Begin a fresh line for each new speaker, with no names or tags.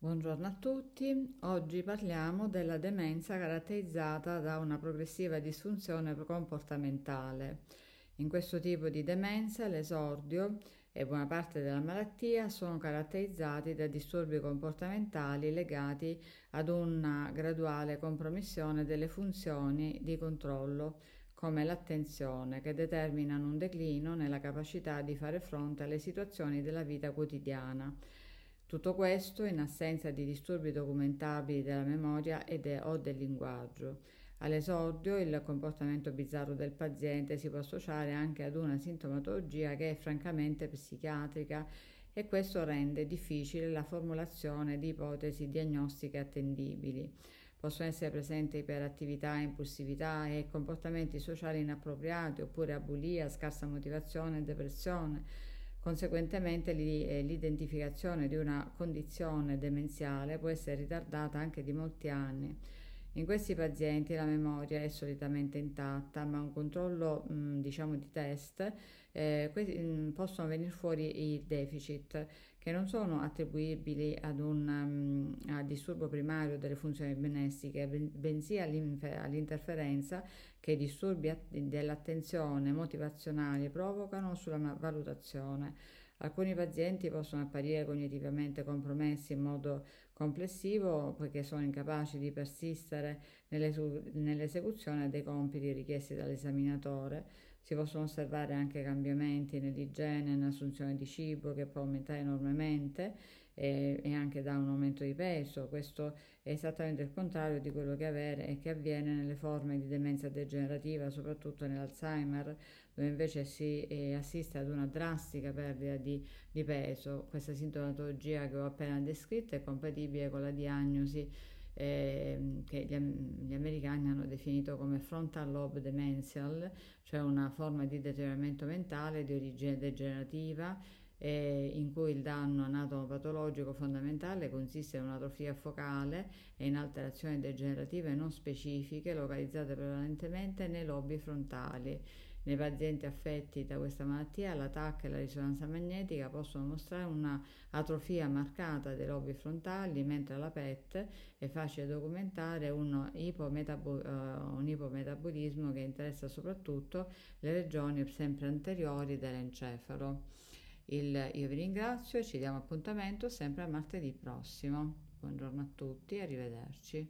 Buongiorno a tutti, oggi parliamo della demenza caratterizzata da una progressiva disfunzione comportamentale. In questo tipo di demenza l'esordio e buona parte della malattia sono caratterizzati da disturbi comportamentali legati ad una graduale compromissione delle funzioni di controllo come l'attenzione, che determinano un declino nella capacità di fare fronte alle situazioni della vita quotidiana tutto questo in assenza di disturbi documentabili della memoria è, o del linguaggio. All'esordio il comportamento bizzarro del paziente si può associare anche ad una sintomatologia che è francamente psichiatrica e questo rende difficile la formulazione di ipotesi diagnostiche attendibili. Possono essere presenti iperattività, impulsività e comportamenti sociali inappropriati oppure abulia, scarsa motivazione, depressione Conseguentemente eh, l'identificazione di una condizione demenziale può essere ritardata anche di molti anni. In questi pazienti la memoria è solitamente intatta, ma un controllo mh, diciamo di test eh, questi, mh, possono venire fuori i deficit che non sono attribuibili ad un um, disturbo primario delle funzioni benessiche, bensì all'interferenza che i disturbi dell'attenzione motivazionali provocano sulla valutazione. Alcuni pazienti possono apparire cognitivamente compromessi in modo complessivo poiché sono incapaci di persistere nell'esecuzione dei compiti richiesti dall'esaminatore. Si possono osservare anche cambiamenti nell'igiene, nell'assunzione di cibo che può aumentare enormemente e, e, anche da un aumento di peso. Questo è esattamente il contrario di quello che, avere, che avviene nelle forme di demenza degenerativa, soprattutto nell'Alzheimer, dove invece si eh, assiste ad una drastica perdita di, di peso. Questa sintomatologia che ho appena descritto è compatibile con la diagnosi eh, che gli, gli, americani hanno definito come frontal lobe demential, cioè una forma di deterioramento mentale di origine degenerativa eh, in cui il danno anatomopatologico fondamentale consiste in un'atrofia focale e in alterazioni degenerative non specifiche localizzate prevalentemente nei lobi frontali. Nei pazienti affetti da questa malattia la e la risonanza magnetica possono mostrare una atrofia marcata dei lobi frontali, mentre la PET è facile documentare un, ipometabo- uh, un ipometabolismo che interessa soprattutto le regioni sempre anteriori dell'encefalo. Il, io vi ringrazio e ci diamo appuntamento sempre a martedì prossimo. Buongiorno a tutti arrivederci.